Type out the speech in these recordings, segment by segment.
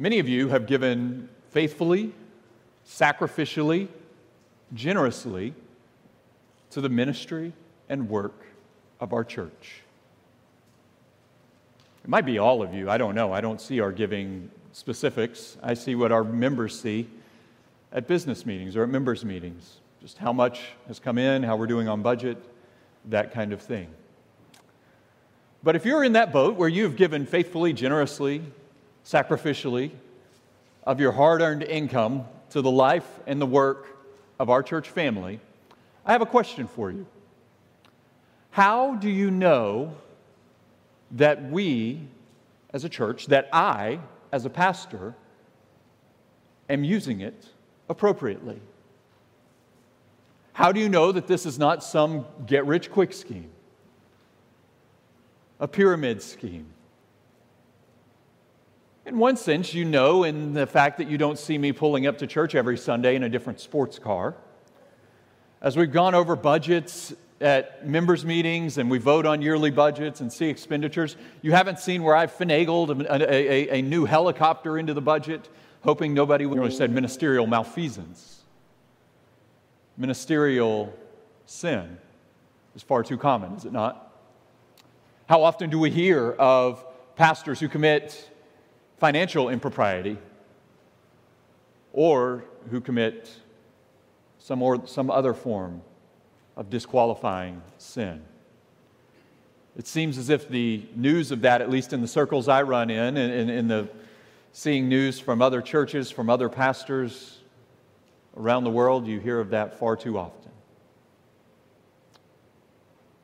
Many of you have given faithfully, sacrificially, generously to the ministry and work of our church. It might be all of you. I don't know. I don't see our giving specifics. I see what our members see at business meetings or at members' meetings. Just how much has come in, how we're doing on budget, that kind of thing. But if you're in that boat where you've given faithfully, generously, sacrificially of your hard earned income to the life and the work of our church family, I have a question for you. How do you know that we, as a church, that I, as a pastor, am using it appropriately? How do you know that this is not some get rich quick scheme, a pyramid scheme? In one sense, you know in the fact that you don't see me pulling up to church every Sunday in a different sports car. As we've gone over budgets at members' meetings and we vote on yearly budgets and see expenditures, you haven't seen where I've finagled a, a, a new helicopter into the budget, hoping nobody would have said ministerial malfeasance. Ministerial sin is far too common, is it not? How often do we hear of pastors who commit financial impropriety or who commit some, or, some other form of disqualifying sin. It seems as if the news of that, at least in the circles I run in, and in the seeing news from other churches, from other pastors around the world, you hear of that far too often.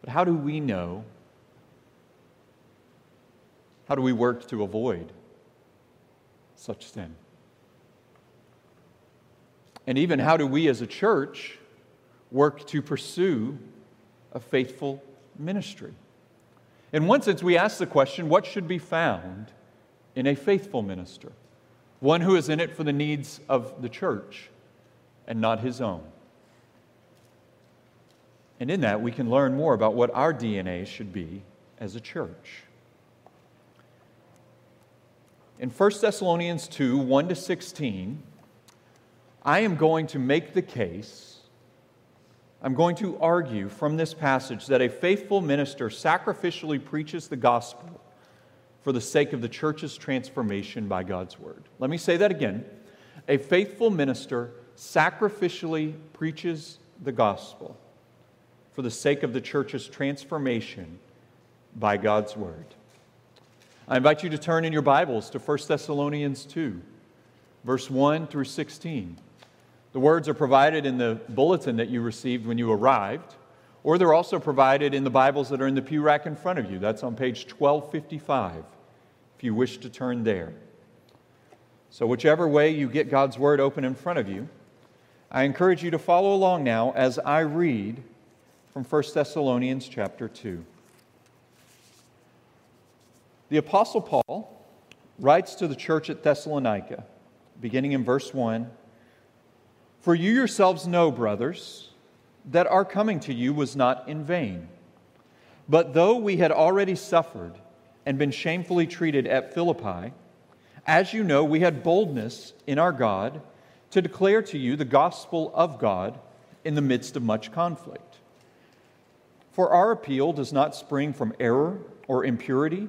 But how do we know? How do we work to avoid such sin? And even how do we as a church work to pursue a faithful ministry? In one sense, we ask the question what should be found in a faithful minister? One who is in it for the needs of the church and not his own. And in that, we can learn more about what our DNA should be as a church. In 1 Thessalonians 2 1 to 16, I am going to make the case, I'm going to argue from this passage that a faithful minister sacrificially preaches the gospel for the sake of the church's transformation by God's word. Let me say that again. A faithful minister sacrificially preaches the gospel for the sake of the church's transformation by God's word. I invite you to turn in your Bibles to 1 Thessalonians 2, verse 1 through 16. The words are provided in the bulletin that you received when you arrived, or they're also provided in the Bibles that are in the pew rack in front of you. That's on page 1255, if you wish to turn there. So, whichever way you get God's Word open in front of you, I encourage you to follow along now as I read from 1 Thessalonians chapter 2. The Apostle Paul writes to the church at Thessalonica, beginning in verse 1 For you yourselves know, brothers, that our coming to you was not in vain. But though we had already suffered and been shamefully treated at Philippi, as you know, we had boldness in our God to declare to you the gospel of God in the midst of much conflict. For our appeal does not spring from error or impurity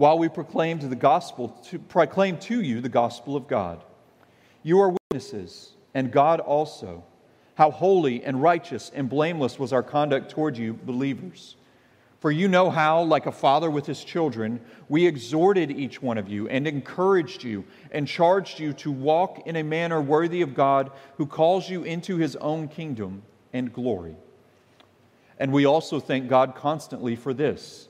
while we proclaimed the gospel to proclaim to you the gospel of God. You are witnesses and God also. How holy and righteous and blameless was our conduct toward you, believers. For you know how, like a father with his children, we exhorted each one of you and encouraged you and charged you to walk in a manner worthy of God who calls you into his own kingdom and glory. And we also thank God constantly for this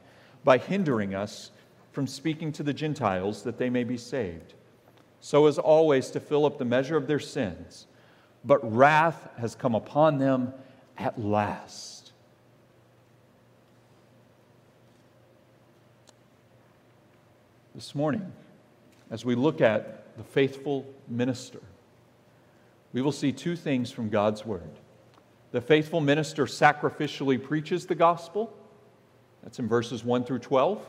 by hindering us from speaking to the Gentiles that they may be saved so as always to fill up the measure of their sins. But wrath has come upon them at last. This morning, as we look at the faithful minister, we will see two things from God's Word. The faithful minister sacrificially preaches the gospel, that's in verses 1 through 12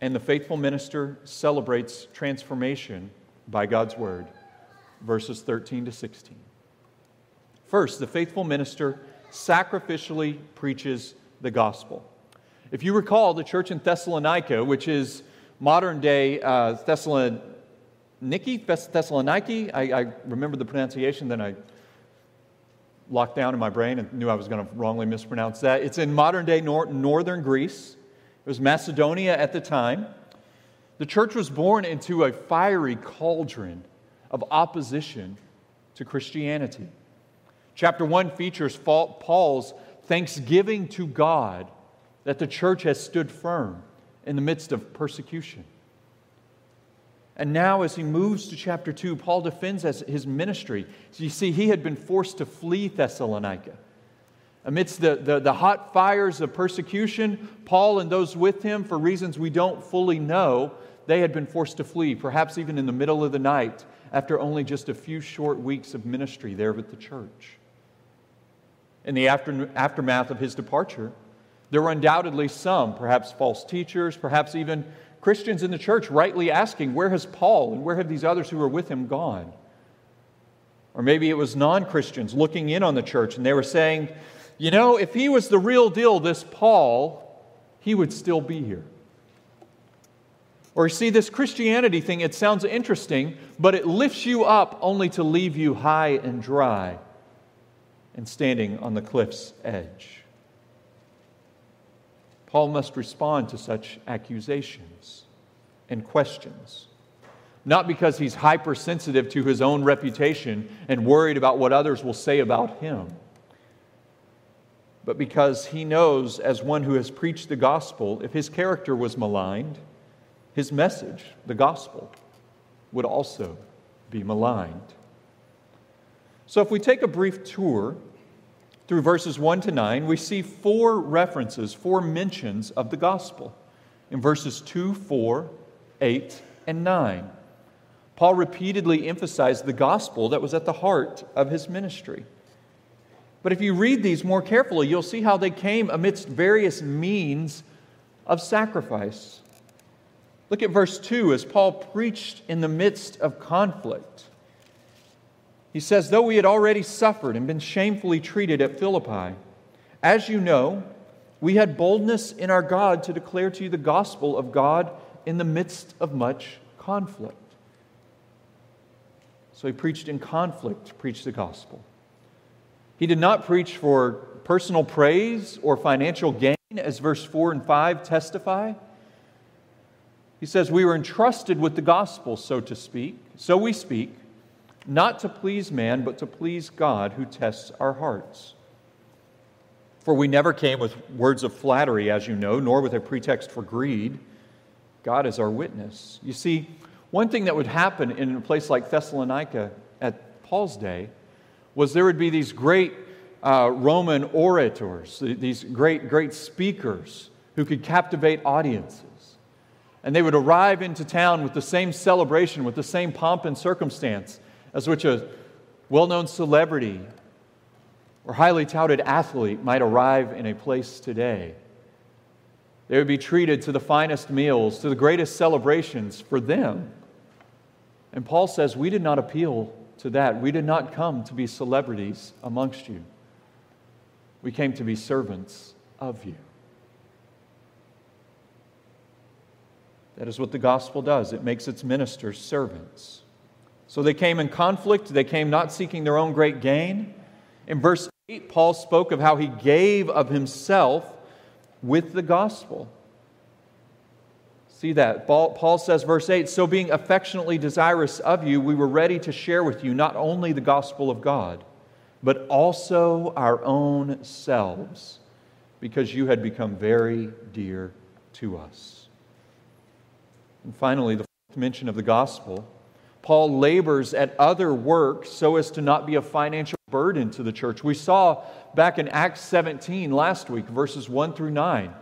and the faithful minister celebrates transformation by God's word. Verses 13 to 16. First, the faithful minister sacrificially preaches the gospel. If you recall, the church in Thessalonica, which is modern day uh, Thessaloniki, Thessaloniki, I, I remember the pronunciation, then I locked down in my brain and knew I was going to wrongly mispronounce that. It's in modern day nor- northern Greece. It was Macedonia at the time. The church was born into a fiery cauldron of opposition to Christianity. Chapter 1 features Paul's thanksgiving to God that the church has stood firm in the midst of persecution. And now, as he moves to chapter 2, Paul defends his ministry. So you see, he had been forced to flee Thessalonica. Amidst the, the, the, hot fires of persecution, Paul and those with him, for reasons we don't fully know, they had been forced to flee, perhaps even in the middle of the night, after only just a few short weeks of ministry there with the church. In the after, aftermath of his departure, there were undoubtedly some, perhaps false teachers, perhaps even Christians in the church, rightly asking, Where has Paul and where have these others who were with him gone? Or maybe it was non Christians looking in on the church and they were saying, you know, if he was the real deal, this Paul, he would still be here. Or see, this Christianity thing, it sounds interesting, but it lifts you up only to leave you high and dry and standing on the cliff's edge. Paul must respond to such accusations and questions. Not because he's hypersensitive to his own reputation and worried about what others will say about him but because he knows, as one who has preached the gospel, if his character was maligned, his message, the gospel, would also be maligned. So, if we take a brief tour through verses 1 to 9, we see four references, four mentions of the gospel in verses 2, 4, 8, and 9. Paul repeatedly emphasized the gospel that was at the heart of his ministry. But if you read these more carefully, you'll see how they came amidst various means of sacrifice. Look at verse 2 as Paul preached in the midst of conflict. He says, Though we had already suffered and been shamefully treated at Philippi, as you know, we had boldness in our God to declare to you the gospel of God in the midst of much conflict. So he preached in conflict, preached the gospel. He did not preach for personal praise or financial gain, as verse 4 and 5 testify. He says, We were entrusted with the gospel, so to speak. So we speak, not to please man, but to please God who tests our hearts. For we never came with words of flattery, as you know, nor with a pretext for greed. God is our witness. You see, one thing that would happen in a place like Thessalonica at Paul's day was there would be these great uh, Roman orators, these great, great speakers who could captivate audiences. And they would arrive into town with the same celebration, with the same pomp and circumstance as which a well known celebrity or highly touted athlete might arrive in a place today. They would be treated to the finest meals, to the greatest celebrations for them. And Paul says, We did not appeal to that. We did not come to be celebrities amongst you. We came to be servants of you. That is what the gospel does it makes its ministers servants. So they came in conflict, they came not seeking their own great gain. In verse 8, Paul spoke of how he gave of himself with the gospel. See that. Paul says, verse 8, so being affectionately desirous of you, we were ready to share with you not only the gospel of God, but also our own selves, because you had become very dear to us. And finally, the fourth mention of the gospel Paul labors at other work so as to not be a financial burden to the church. We saw back in Acts 17 last week, verses 1 through 9.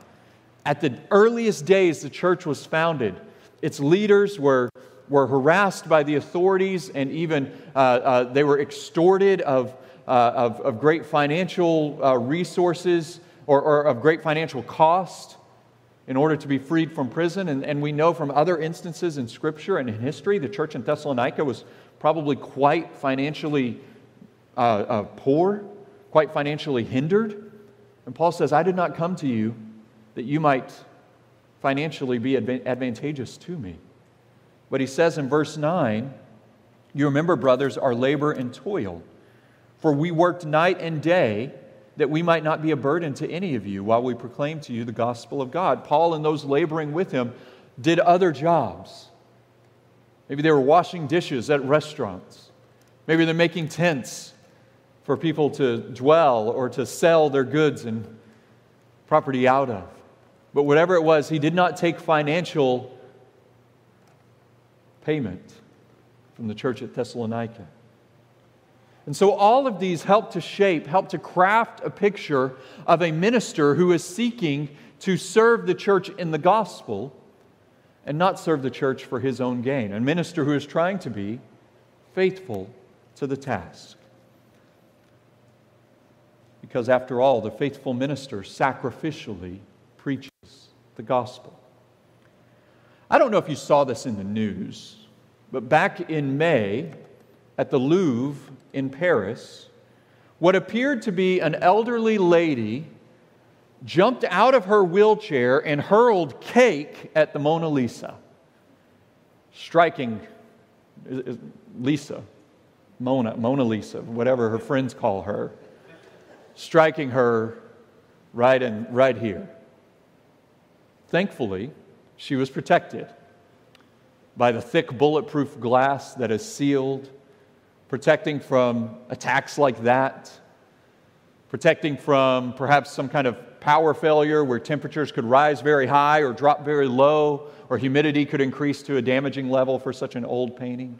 At the earliest days the church was founded, its leaders were, were harassed by the authorities and even uh, uh, they were extorted of, uh, of, of, great financial uh, resources or, or of great financial cost in order to be freed from prison. And, and we know from other instances in Scripture and in history, the church in Thessalonica was probably quite financially uh, uh, poor, quite financially hindered. And Paul says, I did not come to you that you might financially be advantageous to me. But he says in verse 9, You remember, brothers, our labor and toil. For we worked night and day that we might not be a burden to any of you while we proclaim to you the gospel of God. Paul and those laboring with him did other jobs. Maybe they were washing dishes at restaurants. Maybe they're making tents for people to dwell or to sell their goods and property out of. But whatever it was, he did not take financial payment from the church at Thessalonica. And so all of these help to shape, help to craft a picture of a minister who is seeking to serve the church in the gospel and not serve the church for his own gain. A minister who is trying to be faithful to the task. Because after all, the faithful minister sacrificially preaches the gospel. I don't know if you saw this in the news, but back in May at the Louvre in Paris, what appeared to be an elderly lady jumped out of her wheelchair and hurled cake at the Mona Lisa, striking Lisa, Mona, Mona Lisa, whatever her friends call her, striking her right, in, right here. Thankfully, she was protected by the thick bulletproof glass that is sealed, protecting from attacks like that, protecting from perhaps some kind of power failure where temperatures could rise very high or drop very low, or humidity could increase to a damaging level for such an old painting.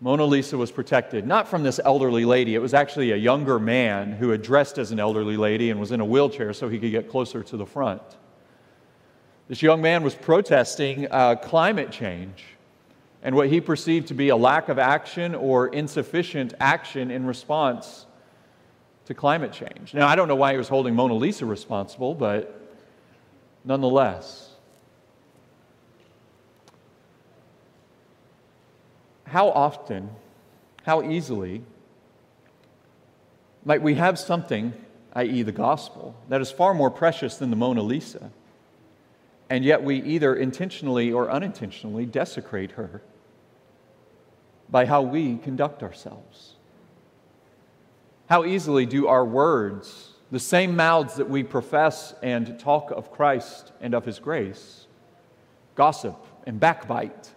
Mona Lisa was protected, not from this elderly lady. It was actually a younger man who had dressed as an elderly lady and was in a wheelchair so he could get closer to the front. This young man was protesting uh, climate change and what he perceived to be a lack of action or insufficient action in response to climate change. Now, I don't know why he was holding Mona Lisa responsible, but nonetheless. how often, how easily might we have something, i.e., the gospel, that is far more precious than the Mona Lisa, and yet we either intentionally or unintentionally desecrate her by how we conduct ourselves? How easily do our words, the same mouths that we profess and talk of Christ and of His grace, gossip and backbite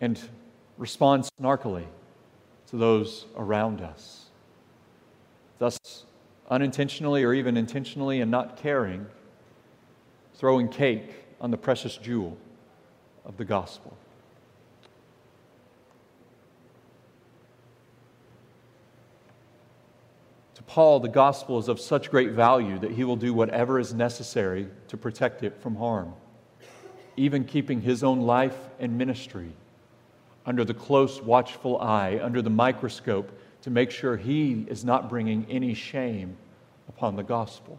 and respond snarkily to those around us. Thus, unintentionally or even intentionally and not caring, throwing cake on the precious jewel of the gospel. To Paul, the gospel is of such great value that he will do whatever is necessary to protect it from harm, even keeping his own life and ministry under the close, watchful eye, under the microscope, to make sure he is not bringing any shame upon the gospel.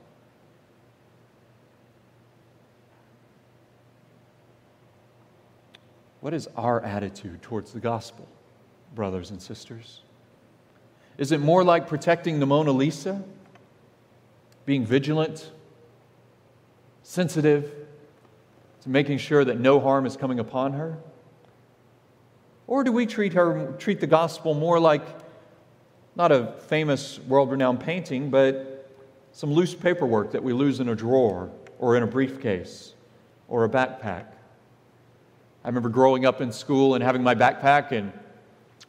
What is our attitude towards the gospel, brothers and sisters? Is it more like protecting the Mona Lisa, being vigilant, sensitive to making sure that no harm is coming upon her? Or do we treat her treat the gospel more like not a famous world-renowned painting, but some loose paperwork that we lose in a drawer or in a briefcase or a backpack? I remember growing up in school and having my backpack and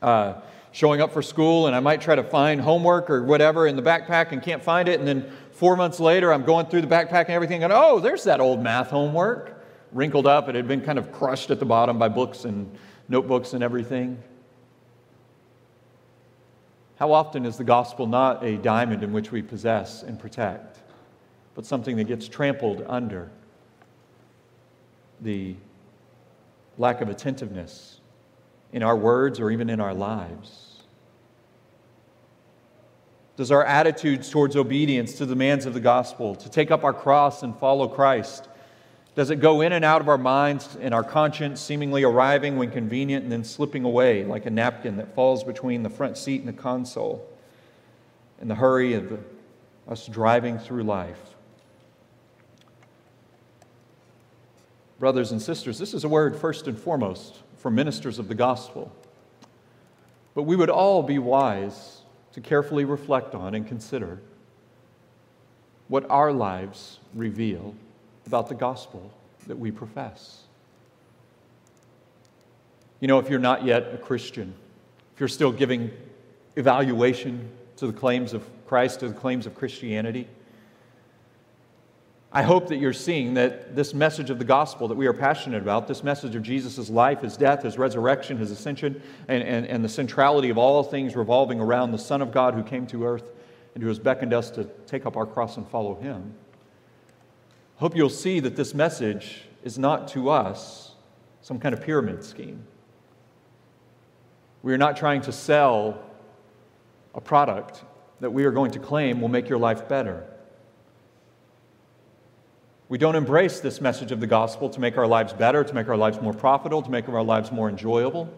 uh, showing up for school, and I might try to find homework or whatever in the backpack and can't find it. And then four months later, I'm going through the backpack and everything, and oh, there's that old math homework, wrinkled up. It had been kind of crushed at the bottom by books and notebooks and everything. How often is the gospel not a diamond in which we possess and protect, but something that gets trampled under the lack of attentiveness in our words or even in our lives? Does our attitudes towards obedience to the demands of the gospel, to take up our cross and follow Christ, does it go in and out of our minds and our conscience, seemingly arriving when convenient and then slipping away like a napkin that falls between the front seat and the console in the hurry of us driving through life? Brothers and sisters, this is a word first and foremost for ministers of the gospel. But we would all be wise to carefully reflect on and consider what our lives reveal about the gospel that we profess. You know, if you're not yet a Christian, if you're still giving evaluation to the claims of Christ, to the claims of Christianity, I hope that you're seeing that this message of the gospel that we are passionate about, this message of Jesus' life, his death, his resurrection, his ascension, and, and, and the centrality of all things revolving around the Son of God who came to earth and who has beckoned us to take up our cross and follow him. I hope you'll see that this message is not to us some kind of pyramid scheme. We are not trying to sell a product that we are going to claim will make your life better. We don't embrace this message of the gospel to make our lives better, to make our lives more profitable, to make our lives more enjoyable.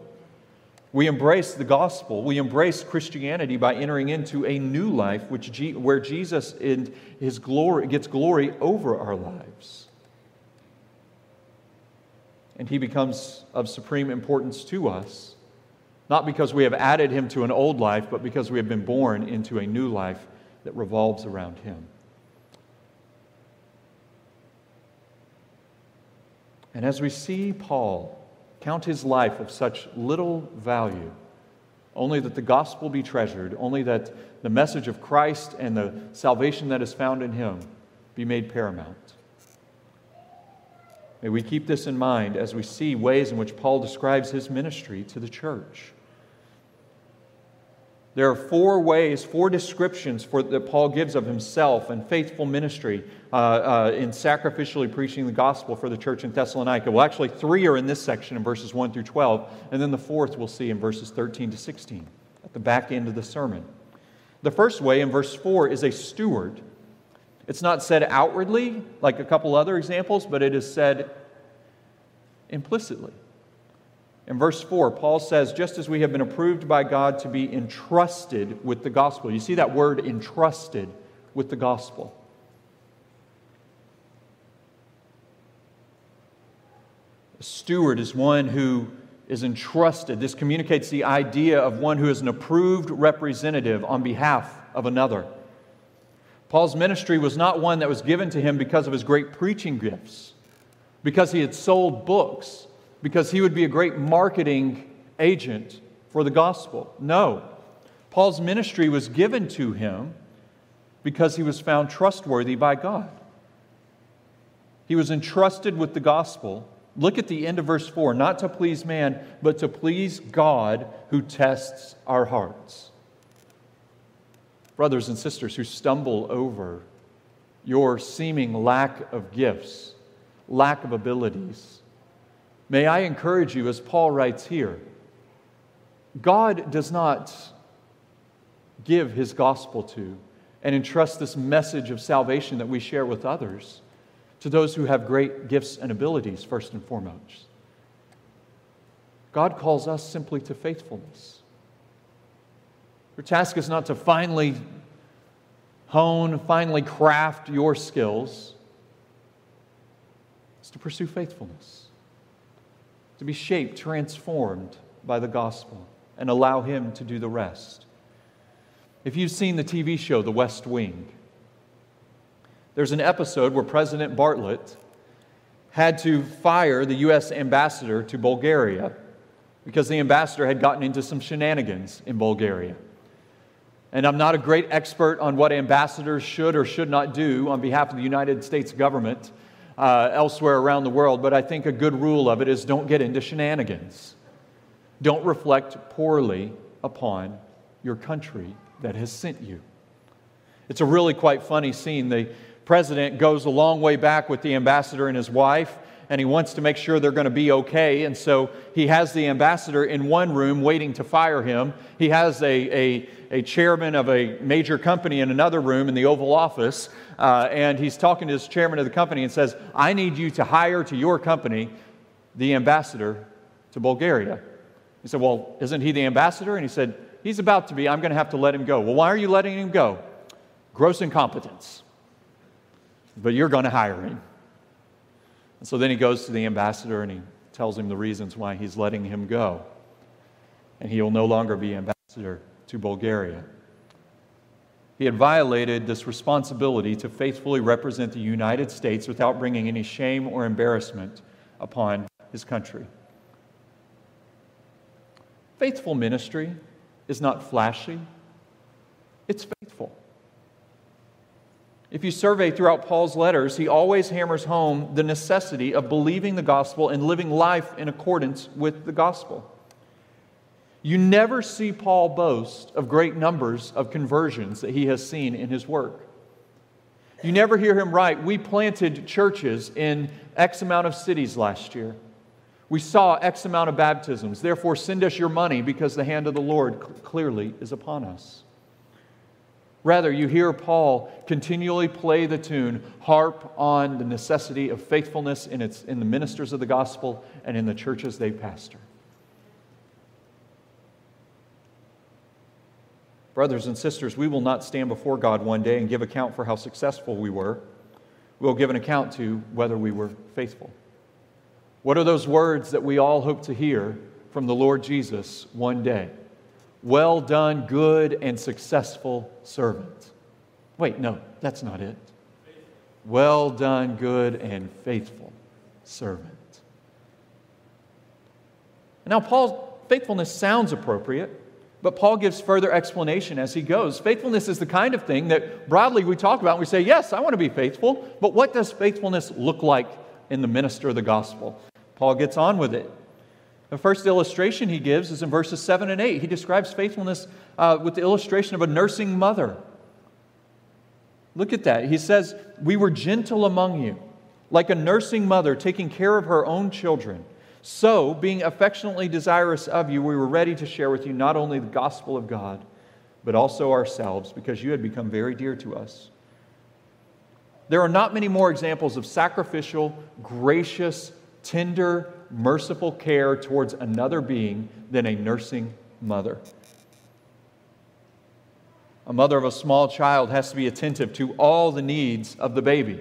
We embrace the gospel. We embrace Christianity by entering into a new life which G- where Jesus in his glory gets glory over our lives. And he becomes of supreme importance to us, not because we have added him to an old life, but because we have been born into a new life that revolves around him. And as we see Paul count his life of such little value, only that the gospel be treasured, only that the message of Christ and the salvation that is found in him be made paramount. May we keep this in mind as we see ways in which Paul describes his ministry to the church. There are four ways, four descriptions for, that Paul gives of himself and faithful ministry uh, uh, in sacrificially preaching the gospel for the church in Thessalonica. Well, actually, three are in this section in verses 1 through 12, and then the fourth we'll see in verses 13 to 16 at the back end of the sermon. The first way in verse 4 is a steward. It's not said outwardly like a couple other examples, but it is said implicitly. In verse 4, Paul says, just as we have been approved by God to be entrusted with the gospel. You see that word entrusted with the gospel. A steward is one who is entrusted. This communicates the idea of one who is an approved representative on behalf of another. Paul's ministry was not one that was given to him because of his great preaching gifts, because he had sold books because he would be a great marketing agent for the gospel. No. Paul's ministry was given to him because he was found trustworthy by God. He was entrusted with the gospel. Look at the end of verse 4 not to please man, but to please God who tests our hearts. Brothers and sisters who stumble over your seeming lack of gifts, lack of abilities, May I encourage you, as Paul writes here, God does not give his gospel to and entrust this message of salvation that we share with others to those who have great gifts and abilities, first and foremost. God calls us simply to faithfulness. Your task is not to finally hone, finally craft your skills, it's to pursue faithfulness, to be shaped, transformed by the gospel, and allow Him to do the rest. If you've seen the TV show The West Wing, there's an episode where President Bartlet had to fire the U.S. ambassador to Bulgaria because the ambassador had gotten into some shenanigans in Bulgaria. And I'm not a great expert on what ambassadors should or should not do on behalf of the United States government uh, elsewhere around the world, but I think a good rule of it is don't get into shenanigans. Don't reflect poorly upon your country that has sent you. It's a really quite funny scene. The president goes a long way back with the ambassador and his wife, and he wants to make sure they're going to be okay. And so he has the ambassador in one room waiting to fire him. He has a, a, a chairman of a major company in another room in the Oval Office, uh, and he's talking to his chairman of the company and says, I need you to hire to your company the ambassador to Bulgaria. He said, Well, isn't he the ambassador? And he said, He's about to be. I'm going to have to let him go. Well, why are you letting him go? Gross incompetence. But you're going to hire him. And so then he goes to the ambassador and he tells him the reasons why he's letting him go. And he will no longer be ambassador to Bulgaria. He had violated this responsibility to faithfully represent the United States without bringing any shame or embarrassment upon his country. Faithful ministry is not flashy, it's faithful. If you survey throughout Paul's letters, he always hammers home the necessity of believing the gospel and living life in accordance with the gospel. You never see Paul boast of great numbers of conversions that he has seen in his work. You never hear him write, We planted churches in X amount of cities last year. We saw X amount of baptisms. Therefore, send us your money because the hand of the Lord clearly is upon us. Rather, you hear Paul continually play the tune, harp on the necessity of faithfulness in, its, in the ministers of the gospel and in the churches they pastor. Brothers and sisters, we will not stand before God one day and give account for how successful we were. We'll give an account to whether we were faithful. What are those words that we all hope to hear from the Lord Jesus one day? Well done, good and successful servant. Wait, no, that's not it. Well done, good and faithful servant. Now, Paul's faithfulness sounds appropriate, but Paul gives further explanation as he goes. Faithfulness is the kind of thing that broadly we talk about. And we say, Yes, I want to be faithful, but what does faithfulness look like in the minister of the gospel? Paul gets on with it. The first illustration he gives is in verses 7 and 8. He describes faithfulness uh, with the illustration of a nursing mother. Look at that. He says, We were gentle among you, like a nursing mother taking care of her own children. So, being affectionately desirous of you, we were ready to share with you not only the gospel of God, but also ourselves, because you had become very dear to us. There are not many more examples of sacrificial, gracious, tender, merciful care towards another being than a nursing mother. A mother of a small child has to be attentive to all the needs of the baby.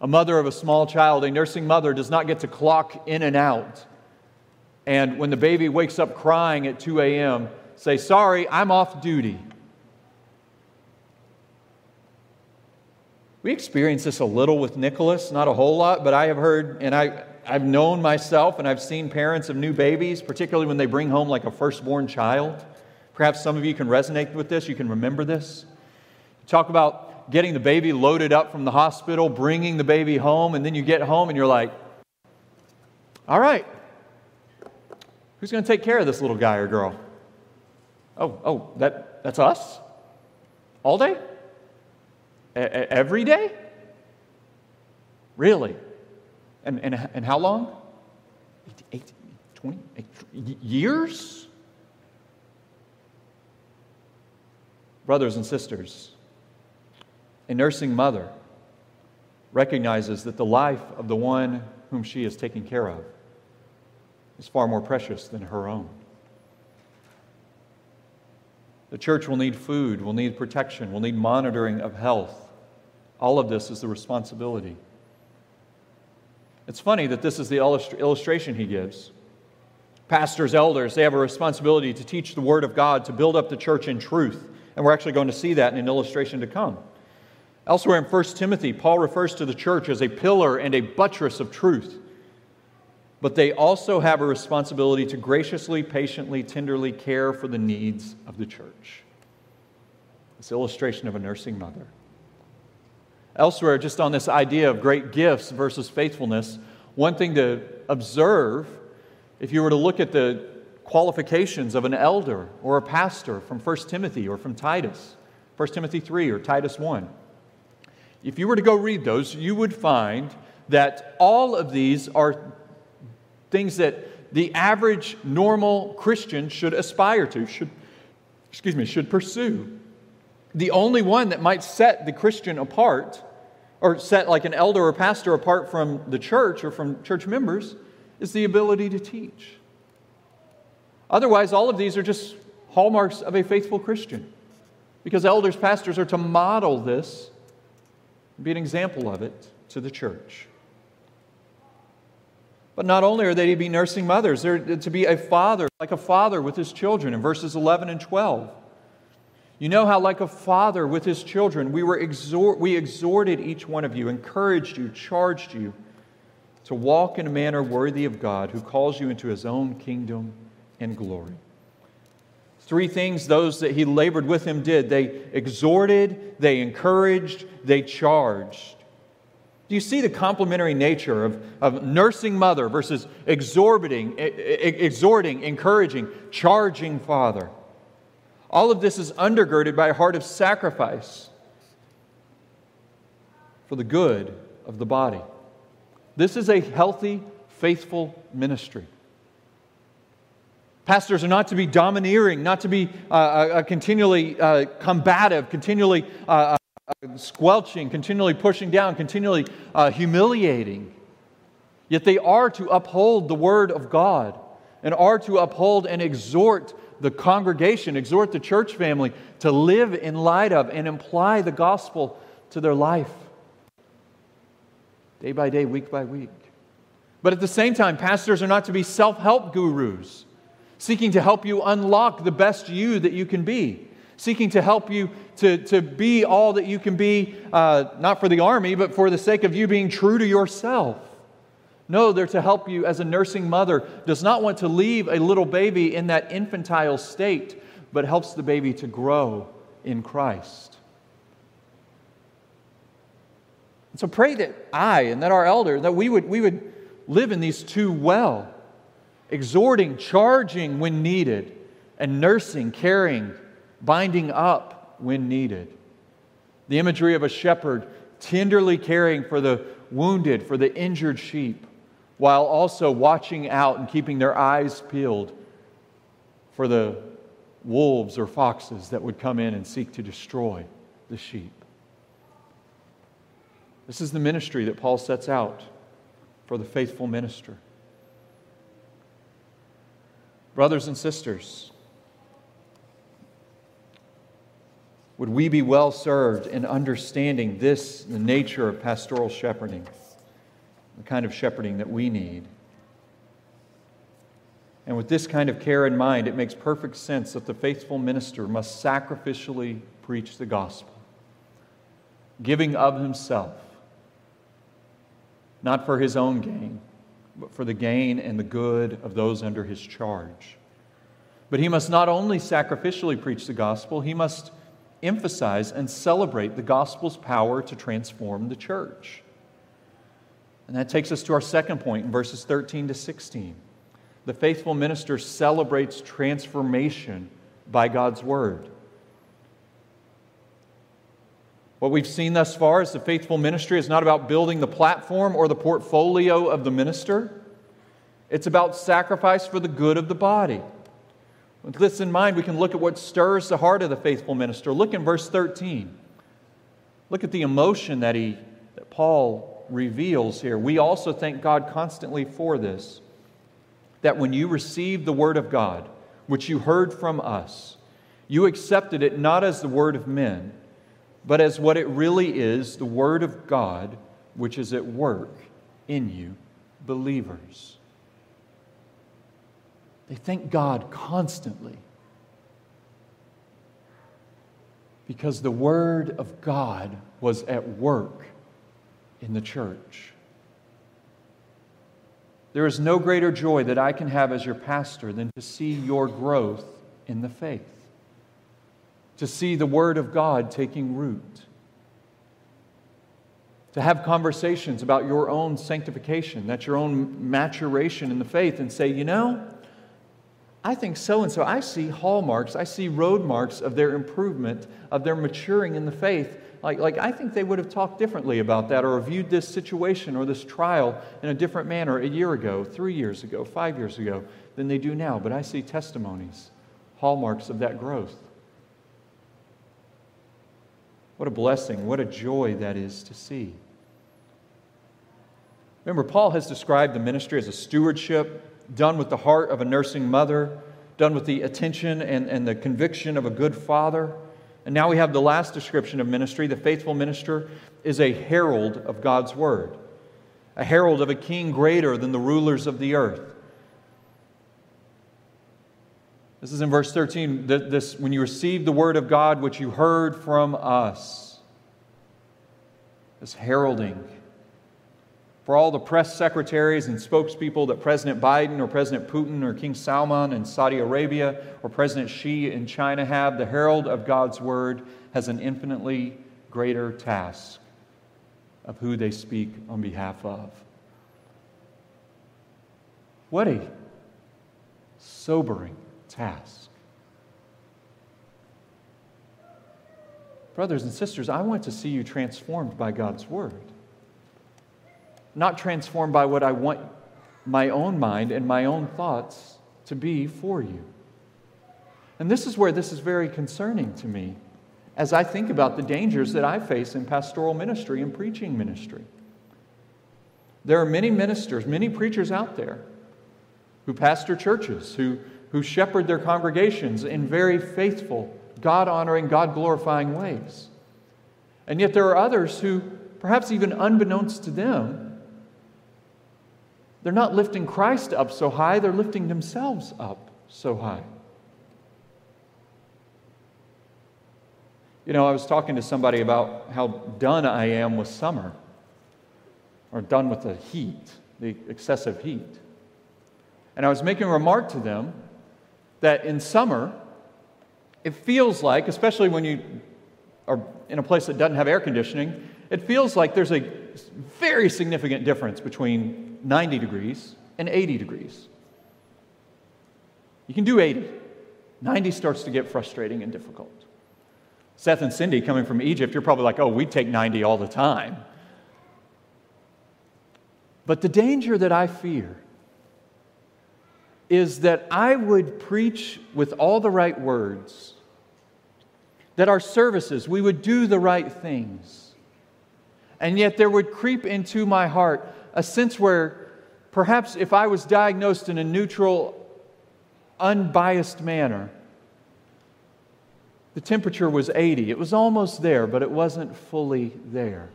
A mother of a small child, a nursing mother, does not get to clock in and out. And when the baby wakes up crying at 2 a.m., say, Sorry, I'm off duty. We experience this a little with Nicholas, not a whole lot, but I have heard, and I, I've known myself and I've seen parents of new babies, particularly when they bring home like a firstborn child. Perhaps some of you can resonate with this, you can remember this. Talk about getting the baby loaded up from the hospital, bringing the baby home, and then you get home and you're like, all right, who's going to take care of this little guy or girl? Oh, oh, that, that's us? All day? every day? Really? And, and, and how long? Eight, 20 years? Brothers and sisters, a nursing mother recognizes that the life of the one whom she is taking care of is far more precious than her own. The church will need food, will need protection, will need monitoring of health. All of this is the responsibility it's funny that this is the illustration he gives. Pastors, elders, they have a responsibility to teach the Word of God, to build up the church in truth. And we're actually going to see that in an illustration to come. Elsewhere in 1 Timothy, Paul refers to the church as a pillar and a buttress of truth. But they also have a responsibility to graciously, patiently, tenderly care for the needs of the church. This illustration of a nursing mother. Elsewhere, just on this idea of great gifts versus faithfulness, one thing to observe if you were to look at the qualifications of an elder or a pastor from 1 Timothy or from Titus, 1 Timothy 3 or Titus 1, if you were to go read those, you would find that all of these are things that the average normal Christian should aspire to, should, excuse me, should pursue. The only one that might set the Christian apart, or set like an elder or pastor apart from the church or from church members, is the ability to teach. Otherwise, all of these are just hallmarks of a faithful Christian. Because elders, pastors are to model this be an example of it to the church. But not only are they to be nursing mothers, they're to be a father, like a father with his children in verses 11 and 12. You know how, like a father with his children, we, were exhort, we exhorted each one of you, encouraged you, charged you to walk in a manner worthy of God who calls you into his own kingdom and glory. Three things those that he labored with him did they exhorted, they encouraged, they charged. Do you see the complementary nature of, of nursing mother versus exorbiting, exhorting, encouraging, charging father? All of this is undergirded by a heart of sacrifice for the good of the body. This is a healthy, faithful ministry. Pastors are not to be domineering, not to be uh, uh, uh continually uh, combative, continually uh, uh, squelching, continually pushing down, continually humiliating. Yet they are to uphold the Word of God and are to uphold and exhort the congregation, exhort the church family to live in light of and imply the gospel to their life day by day, week by week. But at the same time, pastors are not to be self help gurus seeking to help you unlock the best you that you can be, seeking to help you to, to be all that you can be, uh, not for the army, but for the sake of you being true to yourself. No, they're to help you as a nursing mother does not want to leave a little baby in that infantile state, but helps the baby to grow in Christ. So pray that I and that our elder, that we would, we would live in these two well exhorting, charging when needed, and nursing, caring, binding up when needed. The imagery of a shepherd tenderly caring for the wounded, for the injured sheep, while also watching out and keeping their eyes peeled for the wolves or foxes that would come in and seek to destroy the sheep. This is the ministry that Paul sets out for the faithful minister. Brothers and sisters, would we be well served in understanding this, the nature of pastoral shepherding, the kind of shepherding that we need? And with this kind of care in mind, it makes perfect sense that the faithful minister must sacrificially preach the gospel, giving of himself, not for his own gain but for the gain and the good of those under his charge. But he must not only sacrificially preach the gospel, he must emphasize and celebrate the gospel's power to transform the church. And that takes us to our second point in verses 13 to 16. The faithful minister celebrates transformation by God's word. What we've seen thus far is the faithful ministry is not about building the platform or the portfolio of the minister. It's about sacrifice for the good of the body. With this in mind, we can look at what stirs the heart of the faithful minister. Look in verse 13. Look at the emotion that, he, that Paul reveals here. We also thank God constantly for this that when you received the word of God, which you heard from us, you accepted it not as the word of men, but as what it really is the word of God, which is at work in you, believers. They thank God constantly because the Word of God was at work in the church. There is no greater joy that I can have as your pastor than to see your growth in the faith, to see the Word of God taking root, to have conversations about your own sanctification, that your own maturation in the faith, and say, you know, I think so and so. I see hallmarks, I see road marks of their improvement, of their maturing in the faith. Like, like I think they would have talked differently about that or viewed this situation or this trial in a different manner a year ago, three years ago, five years ago than they do now. But I see testimonies, hallmarks of that growth. What a blessing, what a joy that is to see. Remember, Paul has described the ministry as a stewardship done with the heart of a nursing mother, done with the attention and, and the conviction of a good father. And now we have the last description of ministry. The faithful minister is a herald of God's word, a herald of a king greater than the rulers of the earth. This is in verse 13. This, when you received the word of God, which you heard from us, this heralding for all the press secretaries and spokespeople that President Biden or President Putin or King Salman in Saudi Arabia or President Xi in China have, the herald of God's word has an infinitely greater task of who they speak on behalf of. What a sobering task. Brothers and sisters, I want to see you transformed by God's word not transformed by what I want my own mind and my own thoughts to be for you. And this is where this is very concerning to me as I think about the dangers that I face in pastoral ministry and preaching ministry. There are many ministers, many preachers out there who pastor churches, who, who shepherd their congregations in very faithful, God honoring, God glorifying ways. And yet there are others who, perhaps even unbeknownst to them, they're not lifting Christ up so high, they're lifting themselves up so high. You know, I was talking to somebody about how done I am with summer, or done with the heat, the excessive heat. And I was making a remark to them that in summer, it feels like, especially when you are in a place that doesn't have air conditioning, it feels like there's a very significant difference between 90 degrees and 80 degrees. You can do 80. 90 starts to get frustrating and difficult. Seth and Cindy coming from Egypt, you're probably like, oh, we take 90 all the time. But the danger that I fear is that I would preach with all the right words, that our services, we would do the right things, and yet there would creep into my heart a sense where perhaps if I was diagnosed in a neutral, unbiased manner, the temperature was 80. It was almost there, but it wasn't fully there.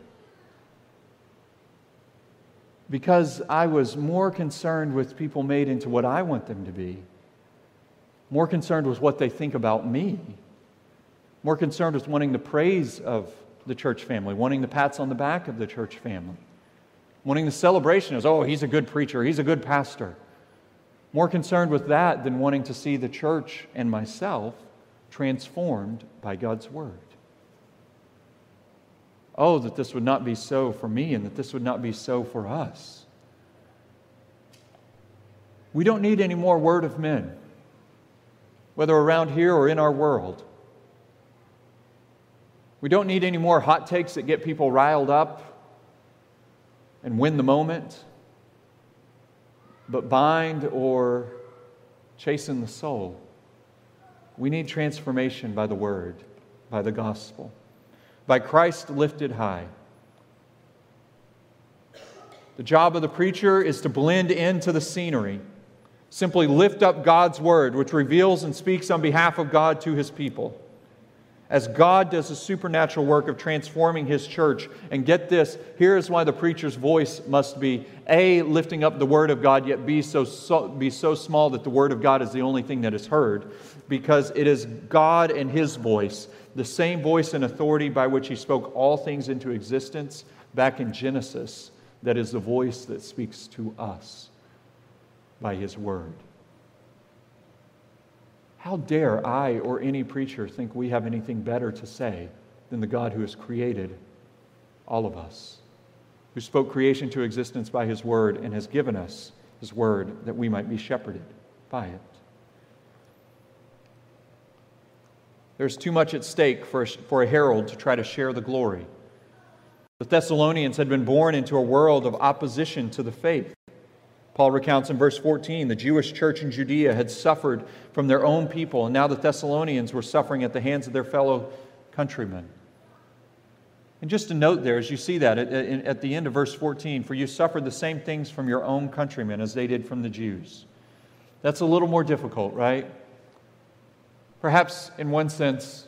Because I was more concerned with people made into what I want them to be, more concerned with what they think about me, more concerned with wanting the praise of the church family, wanting the pats on the back of the church family wanting the celebration as, oh, he's a good preacher, he's a good pastor. More concerned with that than wanting to see the church and myself transformed by God's word. Oh, that this would not be so for me and that this would not be so for us. We don't need any more word of men, whether around here or in our world. We don't need any more hot takes that get people riled up and win the moment, but bind or chasten the soul. We need transformation by the word, by the gospel, by Christ lifted high. The job of the preacher is to blend into the scenery, simply lift up God's word, which reveals and speaks on behalf of God to his people. As God does a supernatural work of transforming his church, and get this, here is why the preacher's voice must be A, lifting up the word of God, yet B, so, so, be so small that the word of God is the only thing that is heard, because it is God and his voice, the same voice and authority by which he spoke all things into existence back in Genesis, that is the voice that speaks to us by his word. How dare I or any preacher think we have anything better to say than the God who has created all of us, who spoke creation to existence by his word and has given us his word that we might be shepherded by it? There's too much at stake for a, for a herald to try to share the glory. The Thessalonians had been born into a world of opposition to the faith. Paul recounts in verse 14 the Jewish church in Judea had suffered from their own people, and now the Thessalonians were suffering at the hands of their fellow countrymen. And just a note there, as you see that at, at, the end of verse 14, for you suffered the same things from your own countrymen as they did from the Jews. That's a little more difficult, right? Perhaps in one sense,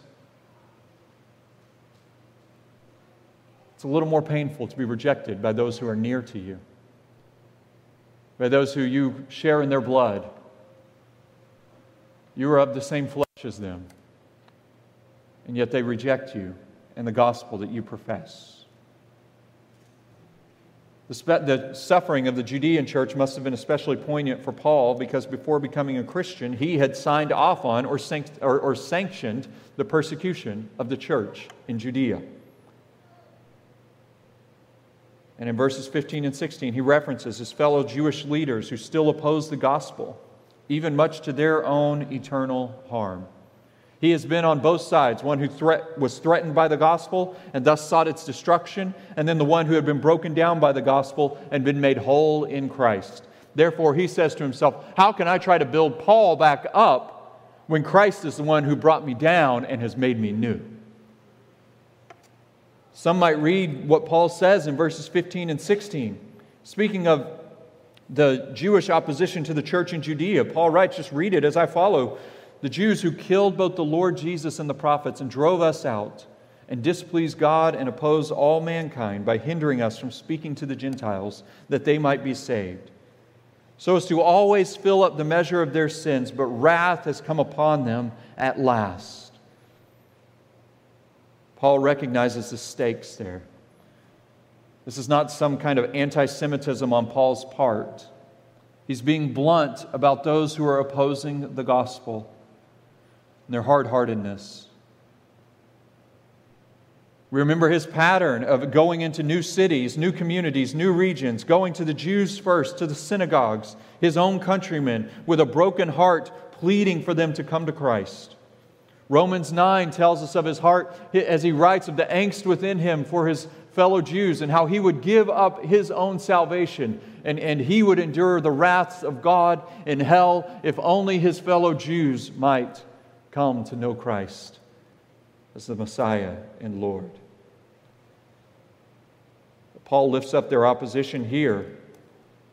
it's a little more painful to be rejected by those who are near to you by those who you share in their blood. You are of the same flesh as them, and yet they reject you and the gospel that you profess. The, spe- the, suffering of the Judean church must have been especially poignant for Paul because before becoming a Christian, he had signed off on or, sanct- or, or sanctioned the persecution of the church in Judea. And in verses 15 and 16, he references his fellow Jewish leaders who still oppose the gospel, even much to their own eternal harm. He has been on both sides one who threat, was threatened by the gospel and thus sought its destruction, and then the one who had been broken down by the gospel and been made whole in Christ. Therefore, he says to himself, How can I try to build Paul back up when Christ is the one who brought me down and has made me new? Some might read what Paul says in verses 15 and 16. Speaking of the Jewish opposition to the church in Judea, Paul writes, just read it as I follow. The Jews who killed both the Lord Jesus and the prophets and drove us out and displeased God and opposed all mankind by hindering us from speaking to the Gentiles that they might be saved. So as to always fill up the measure of their sins, but wrath has come upon them at last. Paul recognizes the stakes there. This is not some kind of anti Semitism on Paul's part. He's being blunt about those who are opposing the gospel and their hard heartedness. Remember his pattern of going into new cities, new communities, new regions, going to the Jews first, to the synagogues, his own countrymen, with a broken heart, pleading for them to come to Christ. Romans 9 tells us of his heart as he writes of the angst within him for his fellow Jews and how he would give up his own salvation and, and he would endure the wraths of God in hell if only his fellow Jews might come to know Christ as the Messiah and Lord. Paul lifts up their opposition here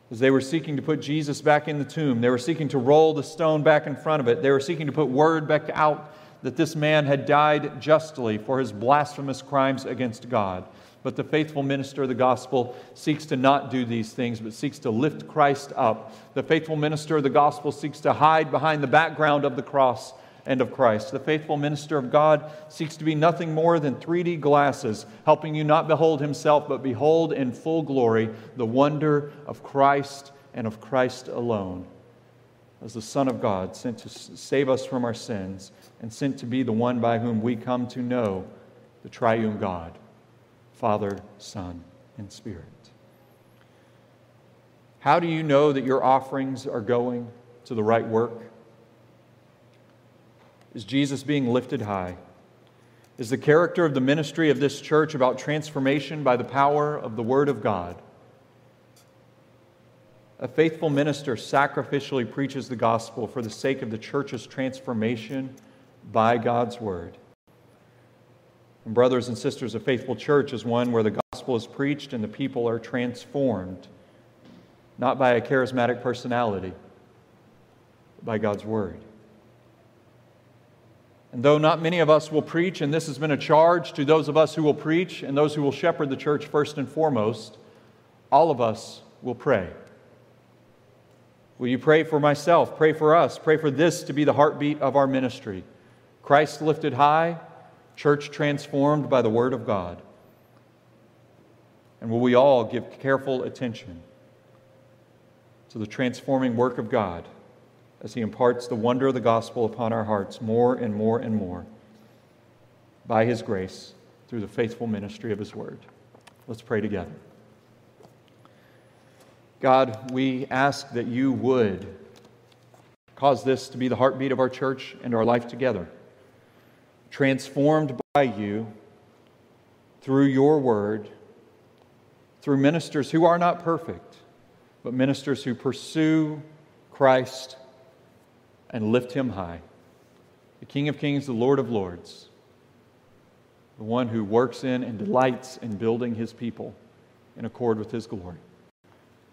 as they were seeking to put Jesus back in the tomb. They were seeking to roll the stone back in front of it. They were seeking to put word back out that this man had died justly for his blasphemous crimes against God. But the faithful minister of the gospel seeks to not do these things, but seeks to lift Christ up. The faithful minister of the gospel seeks to hide behind the background of the cross and of Christ. The faithful minister of God seeks to be nothing more than 3D glasses, helping you not behold himself, but behold in full glory the wonder of Christ and of Christ alone. As the Son of God, sent to save us from our sins and sent to be the one by whom we come to know the triune God, Father, Son, and Spirit. How do you know that your offerings are going to the right work? Is Jesus being lifted high? Is the character of the ministry of this church about transformation by the power of the Word of God? A faithful minister sacrificially preaches the gospel for the sake of the church's transformation by God's word. And brothers and sisters, a faithful church is one where the gospel is preached and the people are transformed, not by a charismatic personality, but by God's word. And though not many of us will preach, and this has been a charge to those of us who will preach and those who will shepherd the church first and foremost, all of us will pray. Will you pray for myself? Pray for us. Pray for this to be the heartbeat of our ministry. Christ lifted high, church transformed by the Word of God. And will we all give careful attention to the transforming work of God as He imparts the wonder of the gospel upon our hearts more and more and more by His grace through the faithful ministry of His Word? Let's pray together. God, we ask that you would cause this to be the heartbeat of our church and our life together. Transformed by you through your word, through ministers who are not perfect, but ministers who pursue Christ and lift him high. The King of Kings, the Lord of Lords, the one who works in and delights in building his people in accord with his glory.